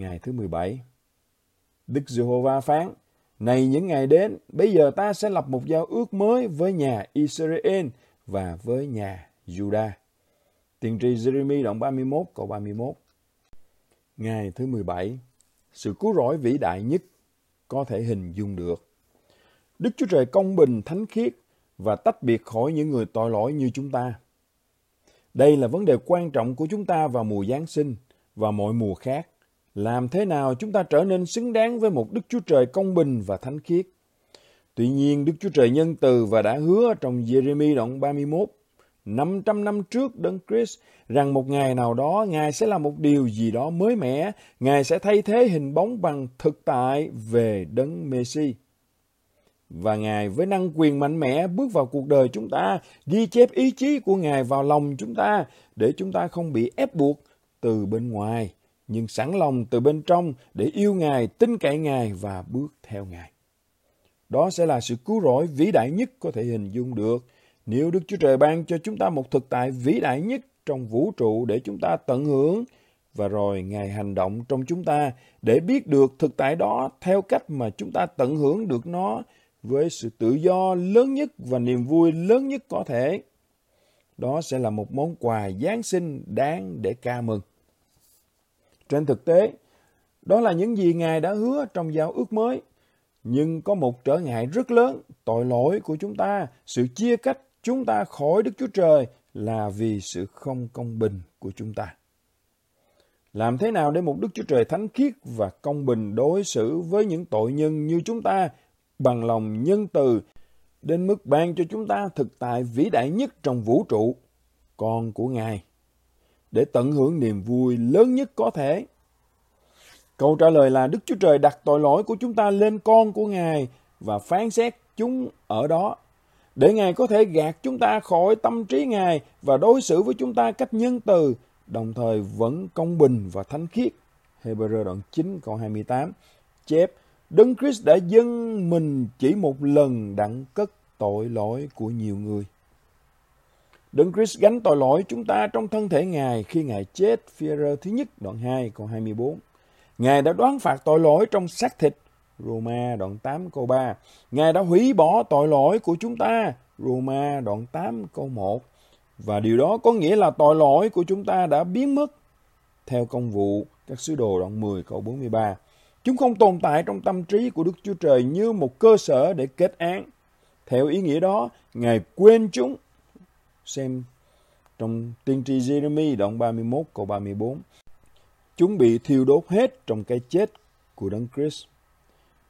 Ngày thứ 17 Đức Giê-hô-va phán, Này những ngày đến, bây giờ ta sẽ lập một giao ước mới với nhà Israel và với nhà Judah. Tiên tri Jeremy đoạn 31 câu 31 Ngày thứ 17 Sự cứu rỗi vĩ đại nhất có thể hình dung được. Đức Chúa Trời công bình, thánh khiết và tách biệt khỏi những người tội lỗi như chúng ta. Đây là vấn đề quan trọng của chúng ta vào mùa Giáng sinh và mọi mùa khác. Làm thế nào chúng ta trở nên xứng đáng với một Đức Chúa Trời công bình và thánh khiết? Tuy nhiên, Đức Chúa Trời nhân từ và đã hứa trong Jeremy đoạn 31 500 năm trước Đấng Christ rằng một ngày nào đó Ngài sẽ làm một điều gì đó mới mẻ, Ngài sẽ thay thế hình bóng bằng thực tại về Đấng Messi. Và Ngài với năng quyền mạnh mẽ bước vào cuộc đời chúng ta, ghi chép ý chí của Ngài vào lòng chúng ta để chúng ta không bị ép buộc từ bên ngoài, nhưng sẵn lòng từ bên trong để yêu Ngài, tin cậy Ngài và bước theo Ngài. Đó sẽ là sự cứu rỗi vĩ đại nhất có thể hình dung được nếu Đức Chúa Trời ban cho chúng ta một thực tại vĩ đại nhất trong vũ trụ để chúng ta tận hưởng và rồi Ngài hành động trong chúng ta để biết được thực tại đó theo cách mà chúng ta tận hưởng được nó với sự tự do lớn nhất và niềm vui lớn nhất có thể. Đó sẽ là một món quà Giáng sinh đáng để ca mừng. Trên thực tế, đó là những gì Ngài đã hứa trong giao ước mới. Nhưng có một trở ngại rất lớn, tội lỗi của chúng ta, sự chia cách chúng ta khỏi Đức Chúa Trời là vì sự không công bình của chúng ta. Làm thế nào để một Đức Chúa Trời thánh khiết và công bình đối xử với những tội nhân như chúng ta bằng lòng nhân từ đến mức ban cho chúng ta thực tại vĩ đại nhất trong vũ trụ, con của Ngài, để tận hưởng niềm vui lớn nhất có thể. Câu trả lời là Đức Chúa Trời đặt tội lỗi của chúng ta lên con của Ngài và phán xét chúng ở đó để Ngài có thể gạt chúng ta khỏi tâm trí Ngài và đối xử với chúng ta cách nhân từ, đồng thời vẫn công bình và thánh khiết. Hebrew đoạn 9 câu 28 chép Đấng Christ đã dâng mình chỉ một lần đặng cất tội lỗi của nhiều người. Đấng Christ gánh tội lỗi chúng ta trong thân thể Ngài khi Ngài chết. Phi-rơ thứ nhất đoạn 2 câu 24. Ngài đã đoán phạt tội lỗi trong xác thịt Roma đoạn 8 câu 3. Ngài đã hủy bỏ tội lỗi của chúng ta. Roma đoạn 8 câu 1. Và điều đó có nghĩa là tội lỗi của chúng ta đã biến mất. Theo công vụ các sứ đồ đoạn 10 câu 43. Chúng không tồn tại trong tâm trí của Đức Chúa Trời như một cơ sở để kết án. Theo ý nghĩa đó, Ngài quên chúng. Xem trong tiên tri Jeremy đoạn 31 câu 34. Chúng bị thiêu đốt hết trong cái chết của Đấng Christ.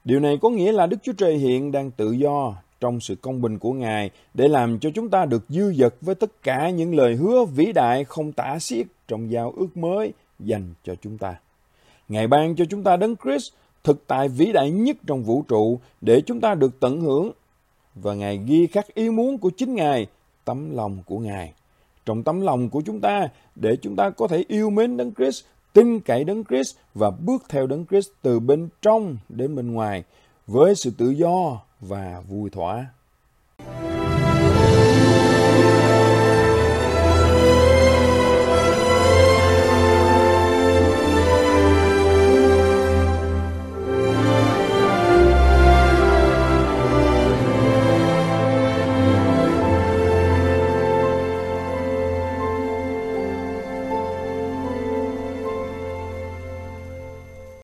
Điều này có nghĩa là Đức Chúa Trời hiện đang tự do trong sự công bình của Ngài để làm cho chúng ta được dư dật với tất cả những lời hứa vĩ đại không tả xiết trong giao ước mới dành cho chúng ta. Ngài ban cho chúng ta đấng Christ thực tại vĩ đại nhất trong vũ trụ để chúng ta được tận hưởng và Ngài ghi khắc ý muốn của chính Ngài, tấm lòng của Ngài. Trong tấm lòng của chúng ta, để chúng ta có thể yêu mến đấng Christ, tin cậy đấng Christ và bước theo đấng Christ từ bên trong đến bên ngoài với sự tự do và vui thỏa.